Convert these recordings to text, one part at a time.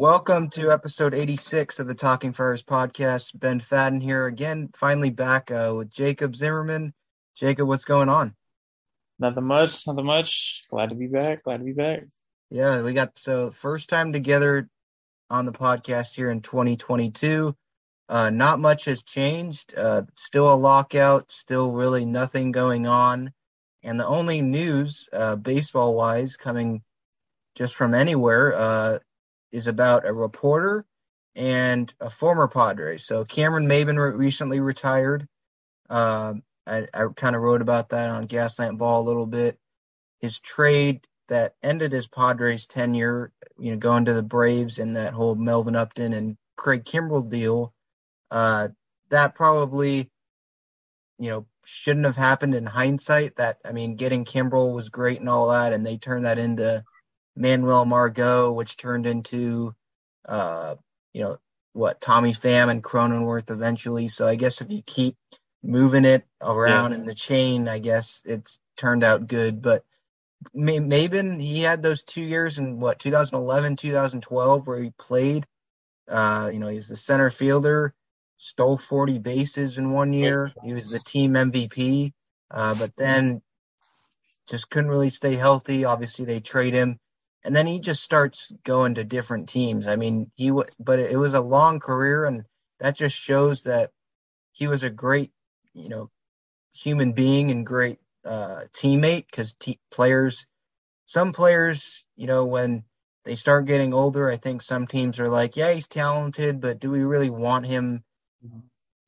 Welcome to episode 86 of the Talking Friars podcast. Ben Fadden here again, finally back uh, with Jacob Zimmerman. Jacob, what's going on? Nothing much, nothing much. Glad to be back. Glad to be back. Yeah, we got so first time together on the podcast here in 2022. Uh, not much has changed. Uh, still a lockout, still really nothing going on. And the only news, uh, baseball wise, coming just from anywhere, uh, is about a reporter and a former Padre. So Cameron Maybin re- recently retired. Uh, I, I kind of wrote about that on Gaslamp Ball a little bit. His trade that ended his Padres tenure, you know, going to the Braves and that whole Melvin Upton and Craig Kimbrel deal, uh, that probably, you know, shouldn't have happened in hindsight. That I mean, getting Kimbrel was great and all that, and they turned that into Manuel Margot, which turned into, uh, you know, what Tommy Pham and Cronenworth eventually. So I guess if you keep moving it around yeah. in the chain, I guess it's turned out good. But Maybin, he had those two years in what 2011, 2012, where he played. Uh, you know, he was the center fielder, stole 40 bases in one year. He was the team MVP, uh, but then just couldn't really stay healthy. Obviously, they trade him and then he just starts going to different teams. I mean, he w- but it was a long career, and that just shows that he was a great, you know, human being and great uh, teammate. Because t- players, some players, you know, when they start getting older, I think some teams are like, yeah, he's talented, but do we really want him mm-hmm.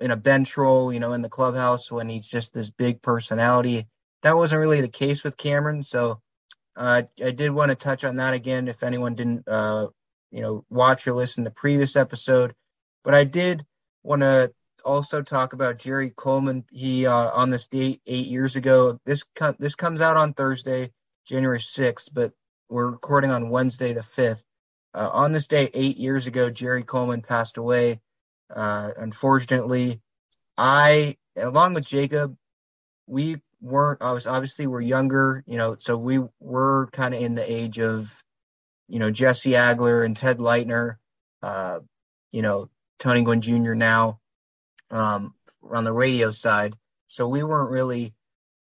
in a bench role, you know, in the clubhouse when he's just this big personality? That wasn't really the case with Cameron, so I did want to touch on that again if anyone didn't, uh, you know, watch or listen to the previous episode. But I did want to also talk about Jerry Coleman. He uh, on this date eight years ago. This com- this comes out on Thursday, January sixth, but we're recording on Wednesday the fifth. Uh, on this day eight years ago, Jerry Coleman passed away. Uh, unfortunately, I along with Jacob, we weren't I was obviously we're younger, you know, so we were kind of in the age of, you know, Jesse Agler and Ted Leitner, uh, you know, Tony Gwynn Jr. now, um, on the radio side. So we weren't really,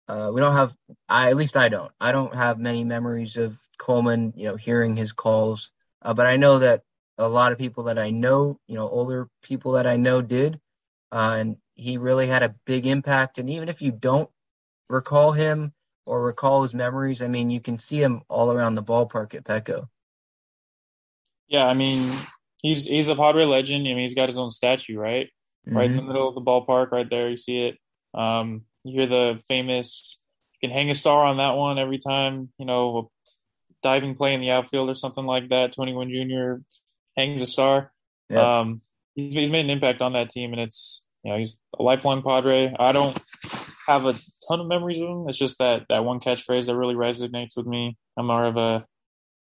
uh, we don't have, I at least I don't, I don't have many memories of Coleman, you know, hearing his calls. Uh, but I know that a lot of people that I know, you know, older people that I know did, uh, and he really had a big impact. And even if you don't recall him or recall his memories, I mean, you can see him all around the ballpark at Petco. Yeah, I mean, he's he's a Padre legend. I mean, he's got his own statue, right? Mm-hmm. Right in the mm-hmm. middle of the ballpark, right there. You see it. Um, you hear the famous. You can hang a star on that one every time. You know, diving play in the outfield or something like that. Tony Gwynn Jr. hangs a star. Yeah. Um, he's, he's made an impact on that team, and it's you know he's a lifelong Padre. I don't have a ton of memories of him. It's just that that one catchphrase that really resonates with me. I'm more of a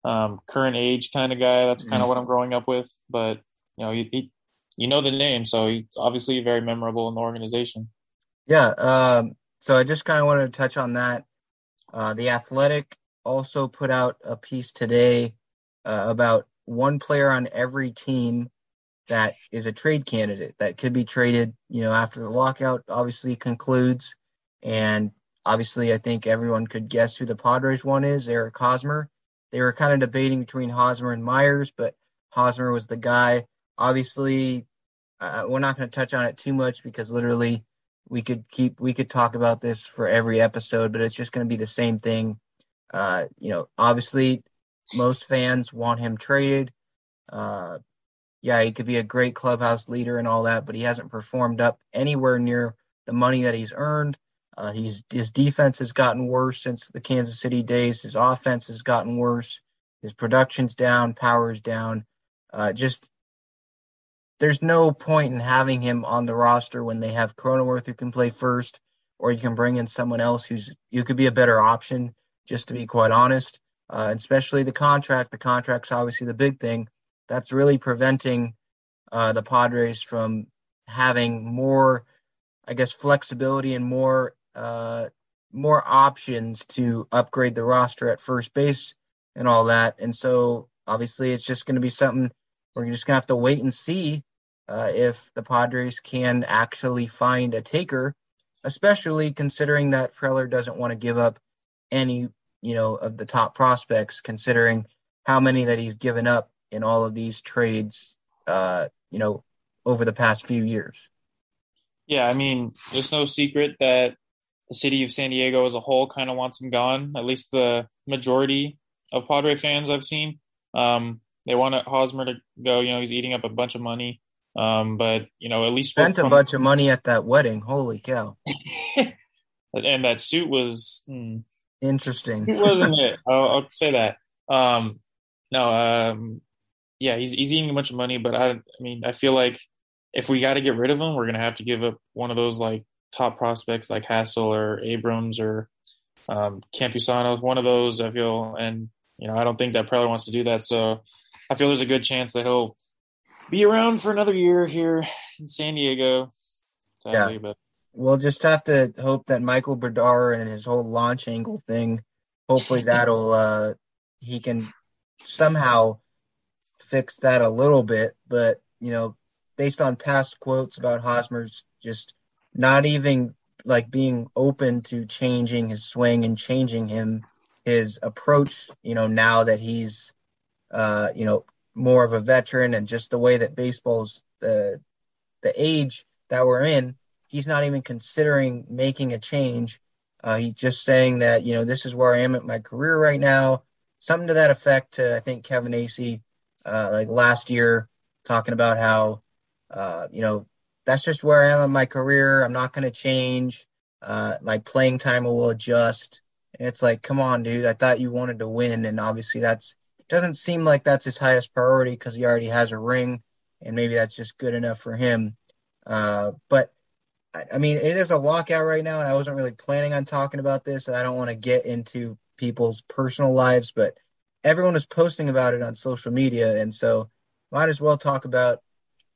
um, current age kind of guy. That's kind of what I'm growing up with. But you know, he, he, you know the name, so he's obviously very memorable in the organization. Yeah. Um, so I just kind of wanted to touch on that. Uh, the Athletic also put out a piece today uh, about one player on every team that is a trade candidate that could be traded, you know, after the lockout obviously concludes. And obviously, I think everyone could guess who the Padres one is, Eric Hosmer. They were kind of debating between Hosmer and Myers, but Hosmer was the guy. Obviously, uh, we're not going to touch on it too much because literally we could keep we could talk about this for every episode, but it's just going to be the same thing. Uh, you know, obviously, most fans want him traded. Uh, yeah, he could be a great clubhouse leader and all that, but he hasn't performed up anywhere near the money that he's earned. Uh, he's his defense has gotten worse since the Kansas City days. His offense has gotten worse. His production's down, power's down. Uh, just there's no point in having him on the roster when they have Cronenworth who can play first, or you can bring in someone else who's you could be a better option. Just to be quite honest, uh, especially the contract. The contract's obviously the big thing. That's really preventing uh, the Padres from having more, I guess, flexibility and more uh, more options to upgrade the roster at first base and all that. And so obviously it's just going to be something we're just going to have to wait and see uh, if the Padres can actually find a taker, especially considering that Preller doesn't want to give up any, you know, of the top prospects, considering how many that he's given up in all of these trades, uh, you know, over the past few years. Yeah, I mean, it's no secret that the city of San Diego as a whole kind of wants him gone. At least the majority of Padre fans I've seen, um, they want Hosmer to go. You know, he's eating up a bunch of money. Um, but you know, at least spent a bunch of money at that wedding. Holy cow! and that suit was hmm, interesting, wasn't it? I'll, I'll, say that. Um, no, um, yeah, he's he's eating a bunch of money, but I, I mean, I feel like if we got to get rid of him, we're gonna have to give up one of those like top prospects like Hassell or Abrams or um, Campusano, is one of those. I feel, and you know, I don't think that Preller wants to do that. So I feel there's a good chance that he'll be around for another year here in San Diego. Yeah. But. We'll just have to hope that Michael Brdar and his whole launch angle thing, hopefully that'll uh he can somehow fix that a little bit. But you know, based on past quotes about Hosmer's just not even like being open to changing his swing and changing him his approach, you know, now that he's uh, you know, more of a veteran and just the way that baseball's the the age that we're in, he's not even considering making a change. Uh, he's just saying that, you know, this is where I am at my career right now. Something to that effect to I think Kevin Acee, uh, like last year, talking about how uh, you know, that's just where I am in my career. I'm not going to change. Uh, my playing time will adjust. And it's like, come on, dude. I thought you wanted to win, and obviously that's doesn't seem like that's his highest priority because he already has a ring, and maybe that's just good enough for him. Uh, but I, I mean, it is a lockout right now, and I wasn't really planning on talking about this, and I don't want to get into people's personal lives, but everyone is posting about it on social media, and so might as well talk about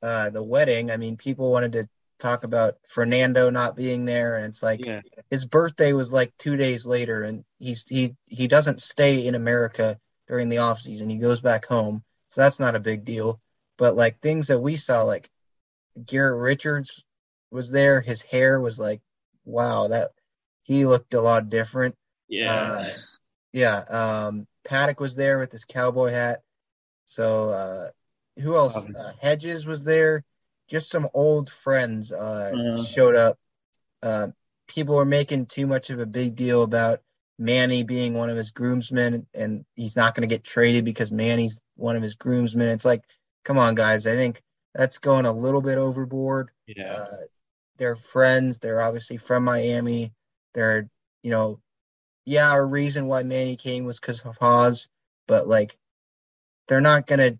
uh, the wedding, I mean, people wanted to talk about Fernando not being there, and it's like yeah. his birthday was like two days later, and he's he he doesn't stay in America during the off season. He goes back home, so that's not a big deal. But like things that we saw, like Garrett Richards was there. His hair was like, wow, that he looked a lot different. Yeah, uh, yeah. Um, Paddack was there with his cowboy hat. So uh, who else? Um, uh, Hedges was there. Just some old friends uh, showed up. Uh, people were making too much of a big deal about Manny being one of his groomsmen and he's not going to get traded because Manny's one of his groomsmen. It's like, come on, guys. I think that's going a little bit overboard. Yeah. Uh, they're friends. They're obviously from Miami. They're, you know, yeah, a reason why Manny came was because of Hos, but like, they're not going to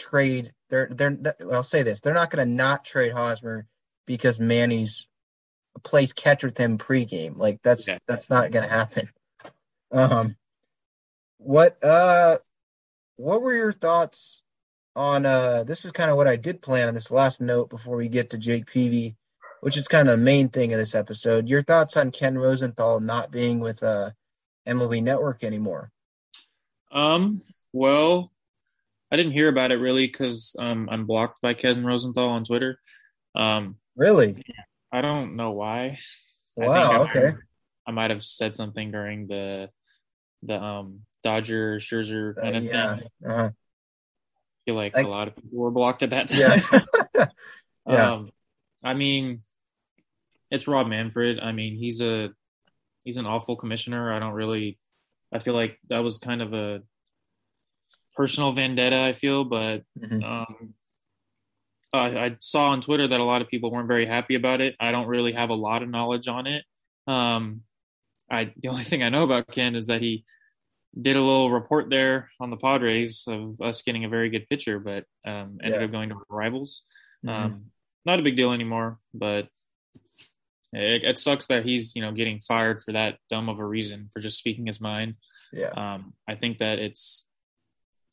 trade. They're, they're, I'll say this. They're not going to not trade Hosmer because Manny's plays catch with him pregame. Like that's Okay. that's not gonna happen. Um, what uh, what were your thoughts on uh? This is kind of what I did plan on this last note before we get to Jake Peavy, which is kind of the main thing of this episode. Your thoughts on Ken Rosenthal not being with uh MLB Network anymore? Um. Well, I didn't hear about it really because um I'm blocked by Ken Rosenthal on Twitter. Um. Really? I don't know why. I think Wow. I Okay. might- I might have said something during the the um Dodger Scherzer Uh, kind of yeah. thing. Uh, I feel like Like- a lot of people were blocked at that time. yeah. Yeah. Um, I mean, it's Rob Manfred. I mean, he's a he's an awful commissioner. I don't really. I feel like that was kind of a personal vendetta. I feel, but Mhm. um, I, I saw on Twitter that a lot of people weren't very happy about it. I don't really have a lot of knowledge on it. Um, I the only thing I know about Ken is that he did a little report there on the Padres of us getting a very good pitcher, but um, ended Yeah. up going to rivals. Mhm. Um, not a big deal anymore, but it, it sucks that he's you know getting fired for that dumb of a reason for just speaking his mind. yeah. Um, I think that it's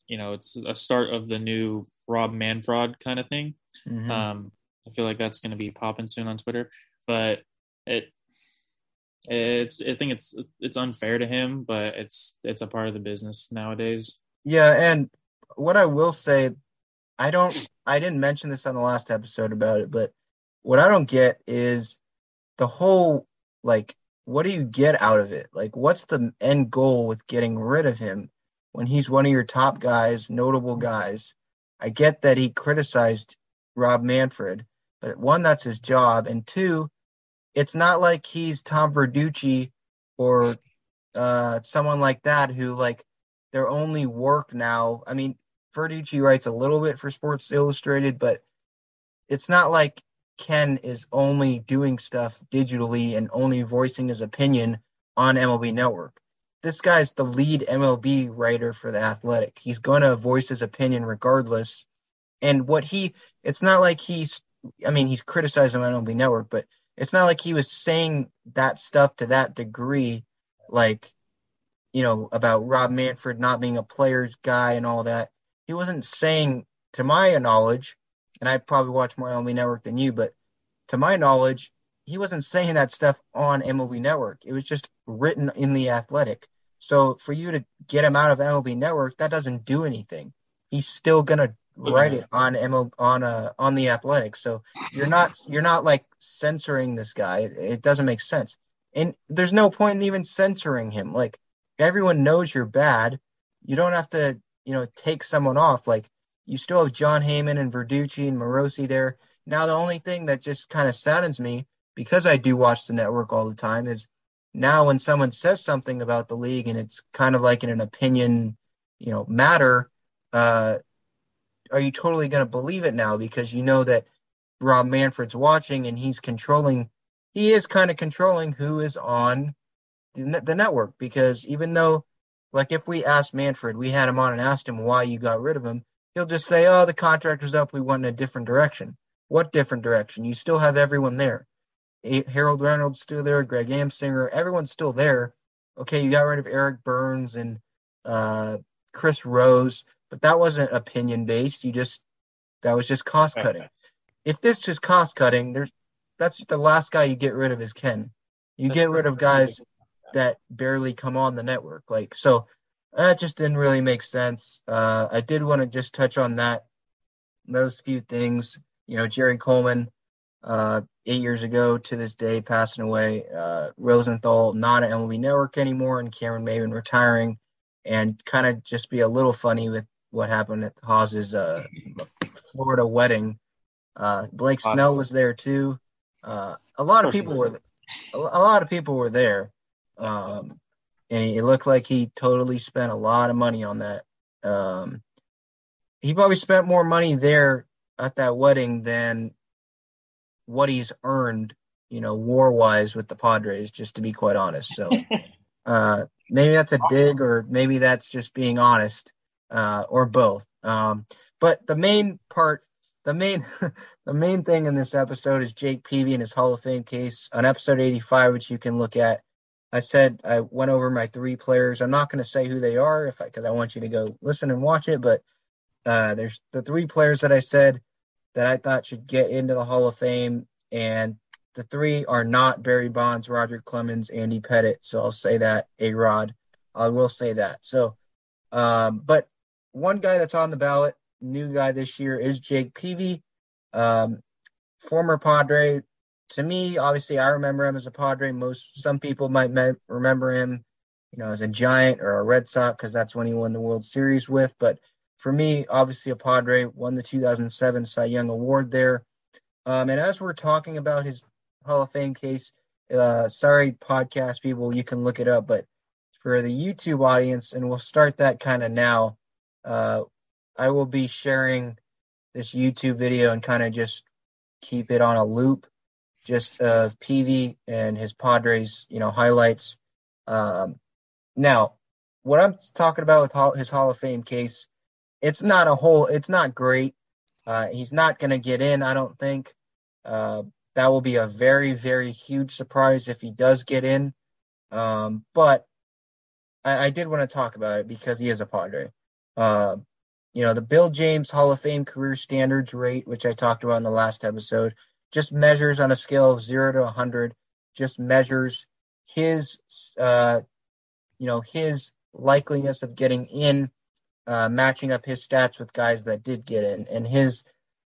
you know it's a start of the new Rob Manfred kind of thing. Mhm. Um, I feel like that's going to be popping soon on Twitter, but it it's I think it's it's unfair to him, but it's it's a part of the business nowadays. Yeah, and what I will say, I don't, I didn't mention this on the last episode about it, but what I don't get is the whole, like, what do you get out of it? Like, what's the end goal with getting rid of him when he's one of your top guys, notable guys? I get that he criticized Rob Manfred, but one, that's his job, and two, it's not like he's Tom Verducci or uh, someone like that who like their only work now. I mean, Verducci writes a little bit for Sports Illustrated, but it's not like Ken is only doing stuff digitally and only voicing his opinion on MLB Network. This guy's the lead MLB writer for the Athletic. He's going to voice his opinion regardless. And what he, it's not like he's, I mean, he's criticizing MLB Network, but it's not like he was saying that stuff to that degree, like, you know, about Rob Manfred not being a player's guy and all that. He wasn't saying, to my knowledge, and I probably watch more MLB Network than you, but to my knowledge, he wasn't saying that stuff on MLB Network. It was just written in the Athletic. So for you to get him out of MLB Network, that doesn't do anything. He's still gonna write it on ML on uh on the Athletic. So you're not you're not like censoring this guy. It, it doesn't make sense. And there's no point in even censoring him. Like everyone knows you're bad. You don't have to, you know, take someone off. Like you still have Jon Heyman and Verducci and Morosi there. Now the only thing that just kind of saddens me because I do watch the network all the time is now when someone says something about the league and it's kind of like in an opinion, you know, matter, uh, are you totally going to believe it now because you know that Rob Manfred's watching and he's controlling, he is kind of controlling who is on the, the network because even though, like, if we asked Manfred, we had him on and asked him why you got rid of him, he'll just say, oh, the contract was up, we went in a different direction. What different direction? You still have everyone there. Harold Reynolds still there, Greg Amsinger, everyone's still there. Okay, you got rid of Eric Byrnes and uh, Chris Rose, but that wasn't opinion based. You just that was just cost cutting. If this is cost cutting, there's that's the last guy you get rid of is Ken. You That's get rid of guys that barely come on the network. Like so that just didn't really make sense. Uh, I did want to just touch on that those few things. You know, Jerry Coleman, uh, eight years ago to this day, passing away. Uh, Rosenthal not at MLB Network anymore, and Cameron Maybin retiring, and kind of just be a little funny with what happened at Hos's uh, Florida wedding. Uh, Blake Awesome. Snell was there too. Uh, a lot of Of people were a lot of people were there. Um, and it looked like he totally spent a lot of money on that. Um, he probably spent more money there at that wedding than what he's earned, you know, war wise with the Padres, just to be quite honest. So uh, maybe that's a dig, or maybe that's just being honest, uh, or both. Um, but the main part, the main, the main thing in this episode is Jake Peavy and his Hall of Fame case on episode 85, which you can look at. I said I went over my three players. I'm not going to say who they are if I because I, I, want you to go listen and watch it. But uh, there's the three players that I said that I thought should get into the Hall of Fame, and the three are not Barry Bonds, Roger Clemens, Andy Pettitte. So I'll say that A Rod. I will say that. So, um, but one guy that's on the ballot, new guy this year, is Jake Peavy, um, former Padre, to me, obviously, I remember him as a Padre. Most some people might me- remember him, you know, as a Giant or a Red Sox because that's when he won the World Series with. But for me, obviously, a Padre won the 2007 Cy Young Award there. Um, and as we're talking about his Hall of Fame case, uh, sorry, podcast people, you can look it up, but for the YouTube audience, and we'll start that kind of now. Uh, I will be sharing this YouTube video and kind of just keep it on a loop just of Peavy and his Padres, you know, highlights. Um, now, what I'm talking about with his Hall of Fame case, it's not a whole, it's not great. Uh, he's not going to get in, I don't think. Uh, that will be a very, very huge surprise if he does get in. Um, but I, I, did want to talk about it because he is a Padre. Uh, you know, the Bill James Hall of Fame career standards rate, which I talked about in the last episode, just measures on a scale of zero to 100, just measures his, uh, you know, his likeliness of getting in, uh, matching up his stats with guys that did get in. And his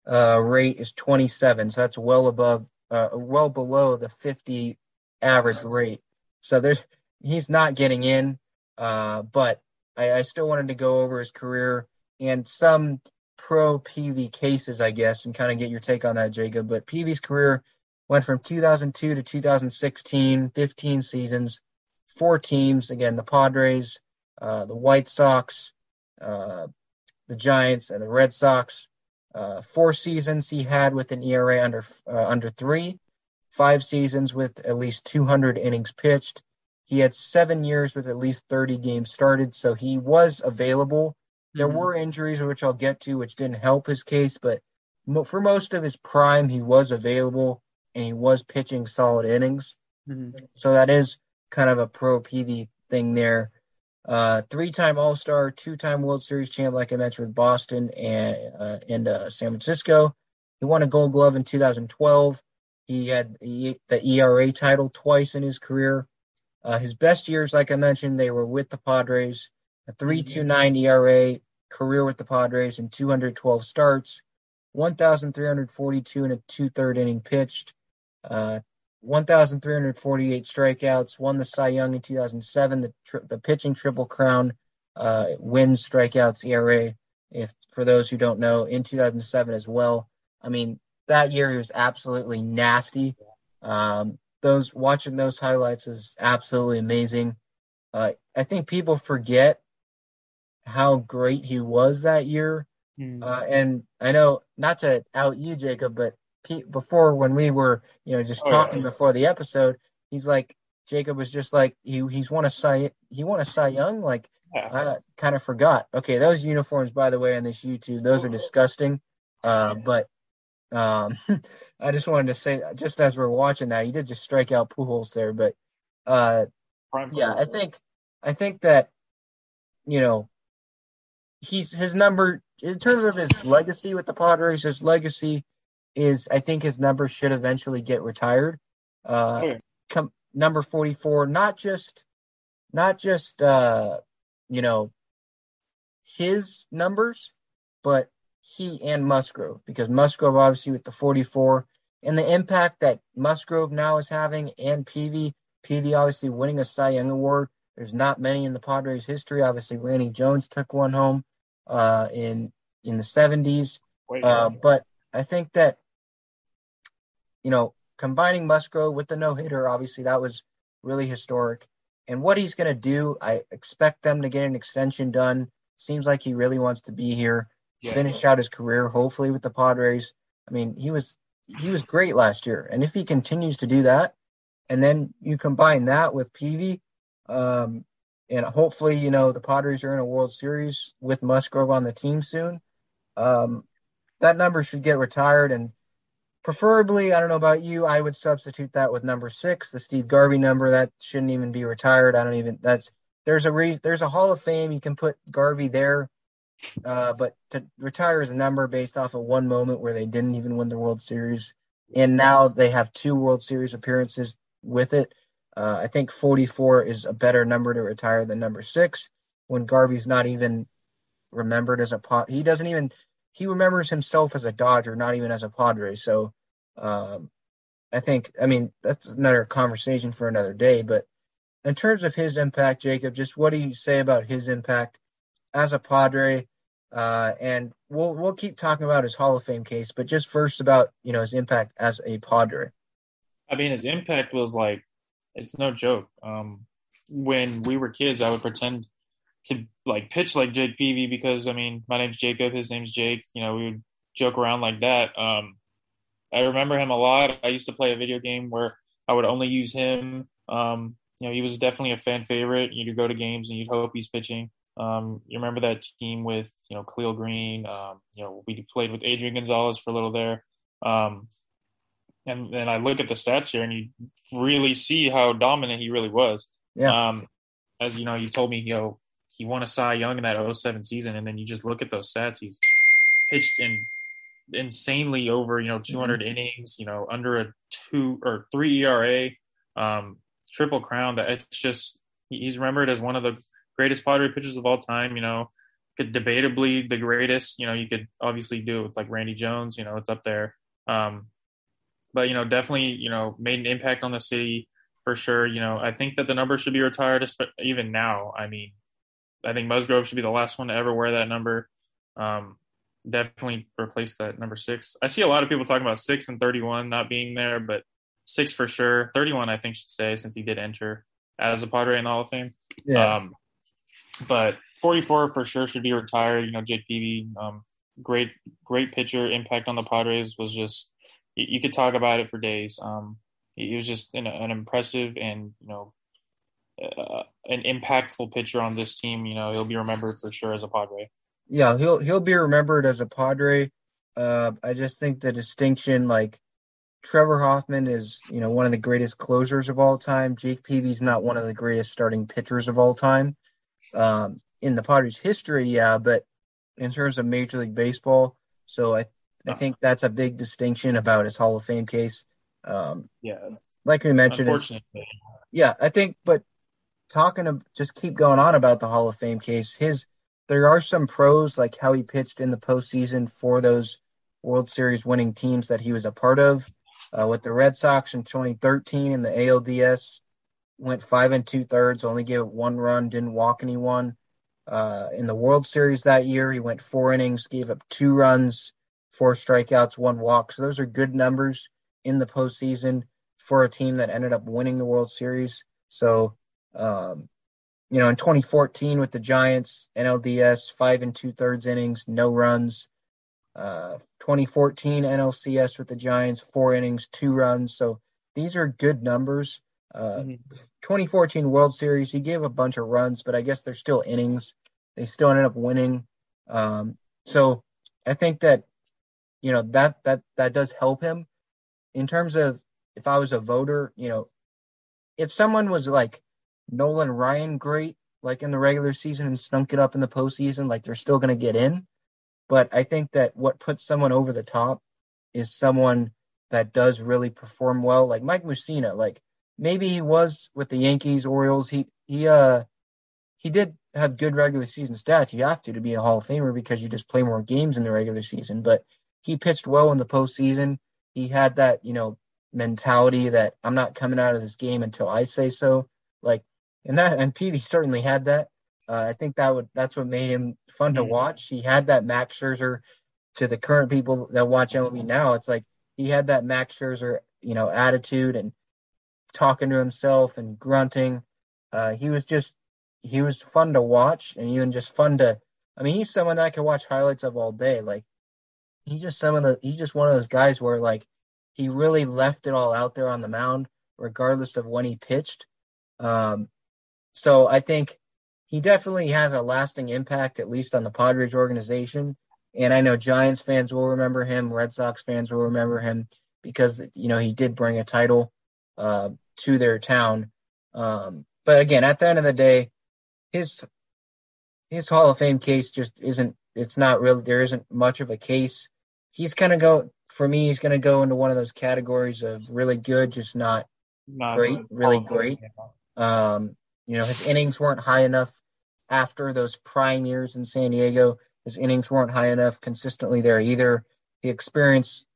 uh, rate is 27. So that's well above, uh, well below the 50 average rate. So there's, he's not getting in. Uh, but I, I still wanted to go over his career and some pro Peavy cases, I guess, and kind of get your take on that, Jacob. But Peavy's career went from 2002 to 2016, 15 seasons, four teams. Again, the Padres, uh, the White Sox, the Giants, and the Red Sox. Uh, four seasons he had with an ERA under uh, under three, five seasons with at least 200 innings pitched. He had seven years with at least 30 games started, so he was available there mm-hmm. were injuries, which I'll get to, which didn't help his case, but for most of his prime, he was available and he was pitching solid innings. Mm-hmm. So that is kind of a pro Peavy thing there. Uh, three-time All-Star, two-time World Series champ, like I mentioned with Boston and uh, and uh, San Francisco. He won a Gold Glove in 2012. He had the ERA title twice in his career. Uh, his best years, like I mentioned, they were with the Padres a 3.29 ERA, career with the Padres, and 212 starts, 1,342 and a two-third inning pitched, uh, 1,348 strikeouts. Won the Cy Young in 2007. The tri- the pitching triple crown, uh, wins strikeouts ERA. If for those who don't know, in 2007 as well. I mean, that year he was absolutely nasty. Um, those watching those highlights is absolutely amazing. Uh, I think people forget how great he was that year. Mm. Uh, and I know not to out you, Jacob, but before when we were, you know, just oh, talking yeah. before the episode, he's like, Jacob was just like, he he's won a Cy, he won a Cy Young. Like, yeah. I kind of forgot. Okay, those uniforms, by the way, on this YouTube, those are disgusting. Uh, but um, I just wanted to say, just as we're watching that, he did just strike out Pujols there. But uh, yeah, I think I think that you know he's his number in terms of his legacy with the Padres. His legacy is, I think, his number should eventually get retired. Uh, okay. com- number forty four, not just, not just, uh, you know, his numbers, but he and Musgrove because Musgrove obviously with the forty four and the impact that Musgrove now is having and Peavy. Peavy obviously winning a Cy Young award. There's not many in the Padres history. Obviously, Randy Jones took one home uh, in in the 70s. Uh, but I think that you know combining Musgrove with the no hitter, obviously that was really historic. and what he's going to do. I expect them to get an extension done. Seems like he really wants to be here, yeah. finish out his career, hopefully with the Padres. I mean, he was he was great last year, and if he continues to do that, and then you combine that with Peavy, um, and hopefully, you know, the Padres are in a World Series with Musgrove on the team soon. Um, that number should get retired, and preferably, I don't know about you, I would substitute that with number six, the Steve Garvey number. That shouldn't even be retired. I don't even. That's there's a re, there's a Hall of Fame. You can put Garvey there, uh, but to retire is a number based off of one moment where they didn't even win the World Series, and now they have two World Series appearances with it. Uh, I think 44 is a better number to retire than number six when Garvey's not even remembered as a pot. He doesn't even he remembers himself as a Dodger, not even as a Padre. So um, I think I mean that's another conversation for another day. But in terms of his impact, Jacob, just what do you say about his impact as a Padre? Uh, and we'll we'll keep talking about his Hall of Fame case, but just first about you know his impact as a Padre. I mean, his impact was like it's no joke. Um, when we were kids, I would pretend to like pitch like Jake Peavy because I mean, my name's Jacob, his name's Jake. You know, we would joke around like that. Um, I remember him a lot. I used to play a video game where I would only use him. Um, you know, he was definitely a fan favorite. You'd go to games and you'd hope he's pitching. Um, you remember that team with you know Khalil Greene. Um, you know, we played with Adrian Gonzalez for a little there. Um, and then I look at the stats here, and you really see how dominant he really was. Yeah. Um, as you know, you told me, you know, he won a Cy Young in that 07 season, and then you just look at those stats. He's pitched in insanely over, you know, 200 mm-hmm. innings, you know, under a two or three ERA, um, triple crown. That it's just he's remembered as one of the greatest Padre pitchers of all time. You know, could debatably the greatest. You know, you could obviously do it with like Randy Jones. You know, it's up there. Um, but you know, definitely, you know, made an impact on the city for sure. You know, I think that the number should be retired, even now. I mean, I think Musgrove should be the last one to ever wear that number. Um, definitely replace that number six. I see a lot of people talking about six and 31 not being there, but six for sure. 31, I think, should stay since he did enter as a Padre in the Hall of Fame. Yeah. Um, but 44 for sure should be retired. You know, Jake Peavy, um, great, great pitcher. Impact on the Padres was just you, could talk about it for days. Um, he was just an, an impressive and you know uh, an impactful pitcher on this team. You know, he'll be remembered for sure as a Padre. Yeah, he'll he'll be remembered as a Padre. Uh, I just think the distinction, like Trevor Hoffman, is you know one of the greatest closers of all time. Jake Peavy's not one of the greatest starting pitchers of all time. Um, in the Padres' history, yeah, but in terms of Major League Baseball, so I I think that's a big distinction about his Hall of Fame case. Um, yeah, like we mentioned, yeah, I think, but talking to just keep going on about the Hall of Fame case, his there are some pros like how he pitched in the postseason for those World Series winning teams that he was a part of. Uh, with the Red Sox in 2013 in the ALDS, went five and two thirds, only gave up one run, didn't walk anyone. Uh, in the World Series that year, he went four innings, gave up two runs, four strikeouts, one walk. So those are good numbers in the postseason for a team that ended up winning the World Series. So, um, you know, in 2014 with the Giants, NLDS, five and two thirds innings, no runs. Uh, 2014 NLCS with the Giants, four innings, two runs. So these are good numbers. Uh, mm-hmm. 2014 World Series, he gave a bunch of runs, but I guess they're still innings. They still ended up winning. Um, so I think that you know that that that does help him in terms of if I was a voter, you know, if someone was like Nolan Ryan great, like in the regular season and stunk it up in the postseason, like they're still going to get in. But I think that what puts someone over the top is someone that does really perform well, like Mike Mussina. Like maybe he was with the Yankees, Orioles. He he uh he did have good regular season stats. You have to to be a Hall of Famer because you just play more games in the regular season. But he pitched well in the postseason. He had that, you know, mentality that I'm not coming out of this game until I say so. Like, and that, and Peavy certainly had that. Uh, I think that would, that's what made him fun to mm-hmm. watch. He had that Max Scherzer to the current people that watch MLB now. It's like he had that Max Scherzer, you know, attitude and talking to himself and grunting. Uh, he was just he was fun to watch and even just fun to. I mean, he's someone that I can watch highlights of all day. Like he's just some of the he's just one of those guys where like he really left it all out there on the mound, regardless of when he pitched. Um, so I think he definitely has a lasting impact, at least on the Padres organization. And I know Giants fans will remember him, Red Sox fans will remember him because you know he did bring a title uh, to their town. Um, but again, at the end of the day, his his Hall of Fame case just isn't. It's not really. There isn't much of a case. He's gonna go for me. He's gonna go into one of those categories of really good, just not, not great, really great. Um, you know, his innings weren't high enough after those prime years in San Diego. His innings weren't high enough consistently there either. He experienced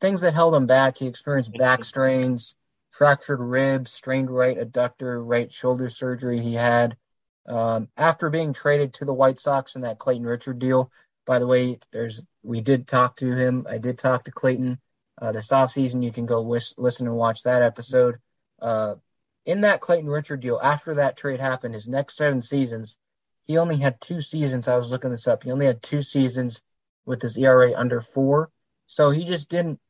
things that held him back. He experienced back strains, fractured ribs, strained right adductor, right shoulder surgery he had. Um, after being traded to the White Sox in that Clayton Richard deal, by the way, there's we did talk to him. I did talk to Clayton uh, this offseason. You can go wish, listen and watch that episode. Uh, in that Clayton Richard deal, after that trade happened, his next seven seasons, he only had two seasons. I was looking this up. He only had two seasons with his ERA under four. So he just didn't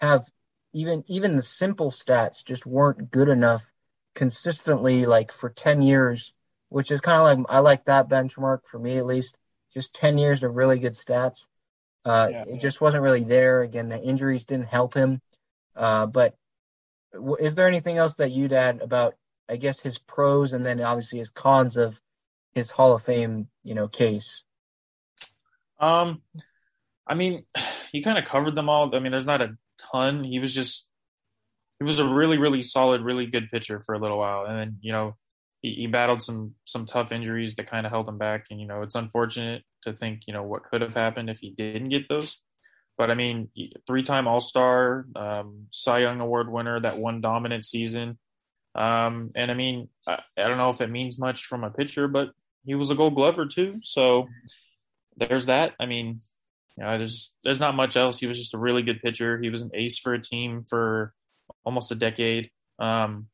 have even even the simple stats just weren't good enough consistently like for 10 years, which is kind of like I like that benchmark for me at least. Just 10 years of really good stats. Uh, yeah, it just wasn't really there. Again, the injuries didn't help him. Uh, but is there anything else that you'd add about, I guess, his pros and then obviously his cons of his Hall of Fame, you know, case? Um, I mean, he kind of covered them all. I mean, there's not a ton. He was just, he was a really, really solid, really good pitcher for a little while, and then you know, he, he battled some some tough injuries that kind of held him back. And you know, it's unfortunate to think, you know, what could have happened if he didn't get those. But I mean, three-time All-Star, um, Cy Young Award winner, that one dominant season. Um, and I mean, I, I, don't know if it means much from a pitcher, but he was a Gold Glover too. So there's that. I mean, you know, there's there's not much else. He was just a really good pitcher. He was an ace for a team for almost a decade. Um,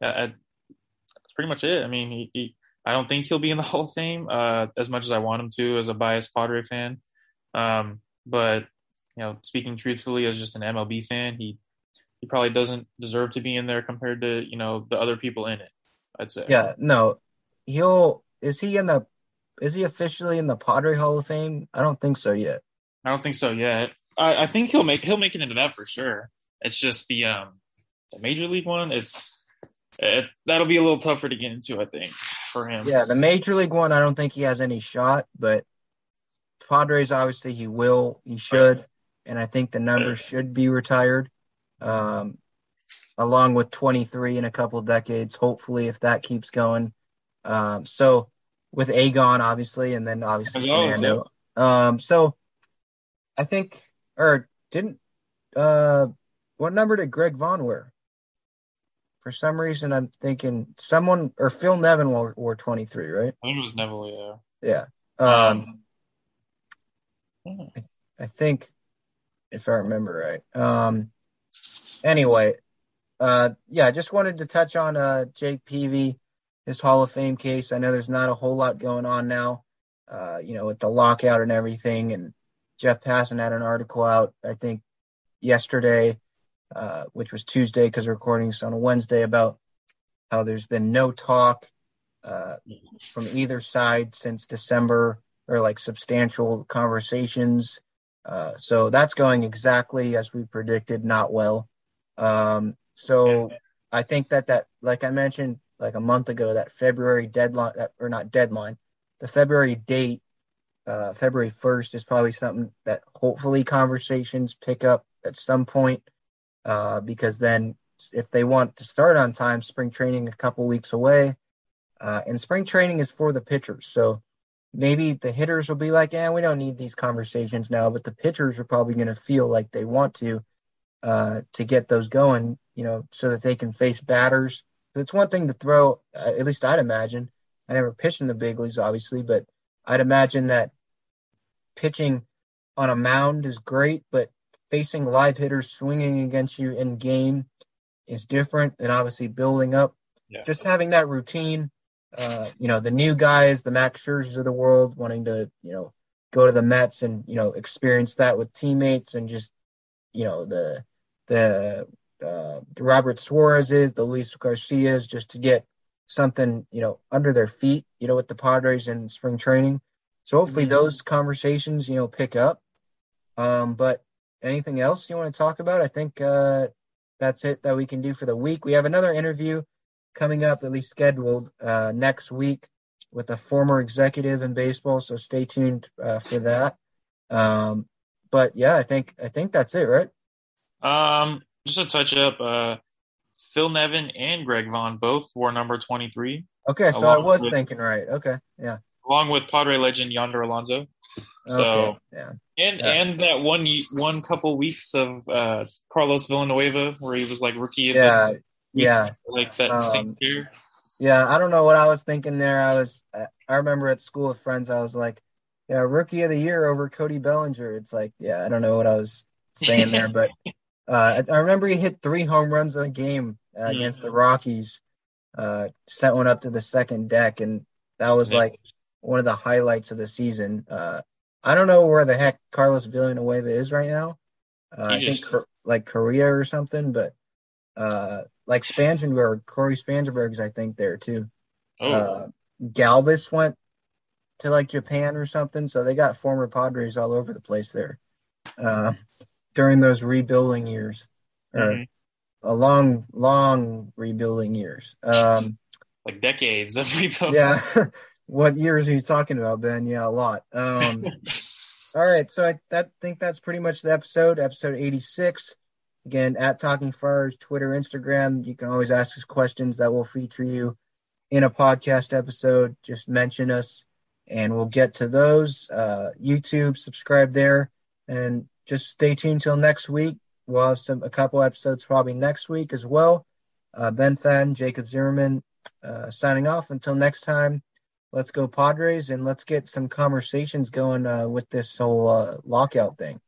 that, that's pretty much it. I mean, he, he, I don't think he'll be in the Hall of Fame uh, as much as I want him to as a biased Padre fan. Um, but you know, speaking truthfully, as just an MLB fan, he he probably doesn't deserve to be in there compared to you know the other people in it. I'd say. Yeah, no, he'll is he in the is he officially in the Padre Hall of Fame? I don't think so yet. I don't think so yet. I, I think he'll make he'll make it into that for sure. It's just the um the major league one. It's it's that'll be a little tougher to get into, I think, for him. Yeah, the major league one, I don't think he has any shot, but Padres obviously he will, he should, and I think the numbers should be retired, um, along with 23 in a couple decades. Hopefully, if that keeps going. Um, so with Agon, obviously, and then obviously Fernando. Um, so I think, or didn't, uh, what number did Greg Vaughn wear? For some reason, I'm thinking someone or Phil Nevin wore, wore 23, right? I think it was Neville, yeah. Yeah. Um, um I, I think, if I remember right. Um, anyway, uh, yeah, I just wanted to touch on uh Jake Peavy his Hall of Fame case. I know there's not a whole lot going on now, uh, you know, with the lockout and everything. And Jeff Passan had an article out, I think, yesterday, uh, which was Tuesday because we're recording on a Wednesday, about how there's been no talk uh, from either side since December or like substantial conversations. Uh, so that's going exactly as we predicted, not well. Um, so I think that that, like I mentioned, like a month ago that February deadline that, or not deadline, the February date, uh, February 1st is probably something that hopefully conversations pick up at some point. Uh, because then if they want to start on time, spring training a couple weeks away, uh, and spring training is for the pitchers. So maybe the hitters will be like, yeah, we don't need these conversations now, but the pitchers are probably going to feel like they want to, uh, to get those going, you know, so that they can face batters it's one thing to throw, uh, at least I'd imagine. I never pitched in the big leagues, obviously, but I'd imagine that pitching on a mound is great, but facing live hitters swinging against you in game is different than obviously building up yeah. just having that routine. Uh, you know, the new guys, the Max Scherzers of the world, wanting to you know go to the Mets and you know experience that with teammates and just you know the the uh, the Robert Suarez's, the Luis Garcia's, just to get something you know under their feet, you know, with the Padres in spring training. So hopefully mm-hmm. those conversations you know pick up. Um, but anything else you want to talk about? I think uh, that's it that we can do for the week. We have another interview coming up, at least scheduled uh, next week with a former executive in baseball. So stay tuned uh, for that. Um, but yeah, I think I think that's it, right? Um, just a touch up. Uh, Phil Nevin and Greg Vaughn both wore number twenty three. Okay, so I was with, thinking right. Okay, yeah. Along with Padre legend Yonder Alonso. So okay, yeah. And yeah. and that one one couple weeks of uh, Carlos Villanueva where he was like rookie yeah, yeah, like that um. Yeah, I don't know what I was thinking there. I was, I remember at school with friends, I was like, yeah, rookie of the year over Cody Bellinger. It's like, yeah, I don't know what I was saying there, but uh, I, I, remember he hit three home runs in a game uh, against the Rockies, uh, sent one up to the second deck, and that was like one of the highlights of the season. Uh, I don't know where the heck Carlos Villanueva is right now. Uh, I think like Korea or something, but uh, like Spangenberg, Cory Spangenberg's I think there too. Oh. Uh, Galvis went to like Japan or something, so they got former Padres all over the place there uh, during those rebuilding years, or mm-hmm. a long, long rebuilding years. Um, like decades of rebuilding. Yeah. what years are you talking about, Ben? Yeah, a lot. Um, all right, so I that, think that's pretty much the episode, episode 86. Again, at Talking Friars, Twitter, Instagram. You can always ask us questions that will feature you in a podcast episode. Just mention us and we'll get to those. Uh, YouTube, subscribe there, and just stay tuned till next week. We'll have some a couple episodes probably next week as well. Uh, ben Fadden, Jacob Zimmerman, uh, signing off. Until next time, let's go Padres and let's get some conversations going uh, with this whole uh, lockout thing.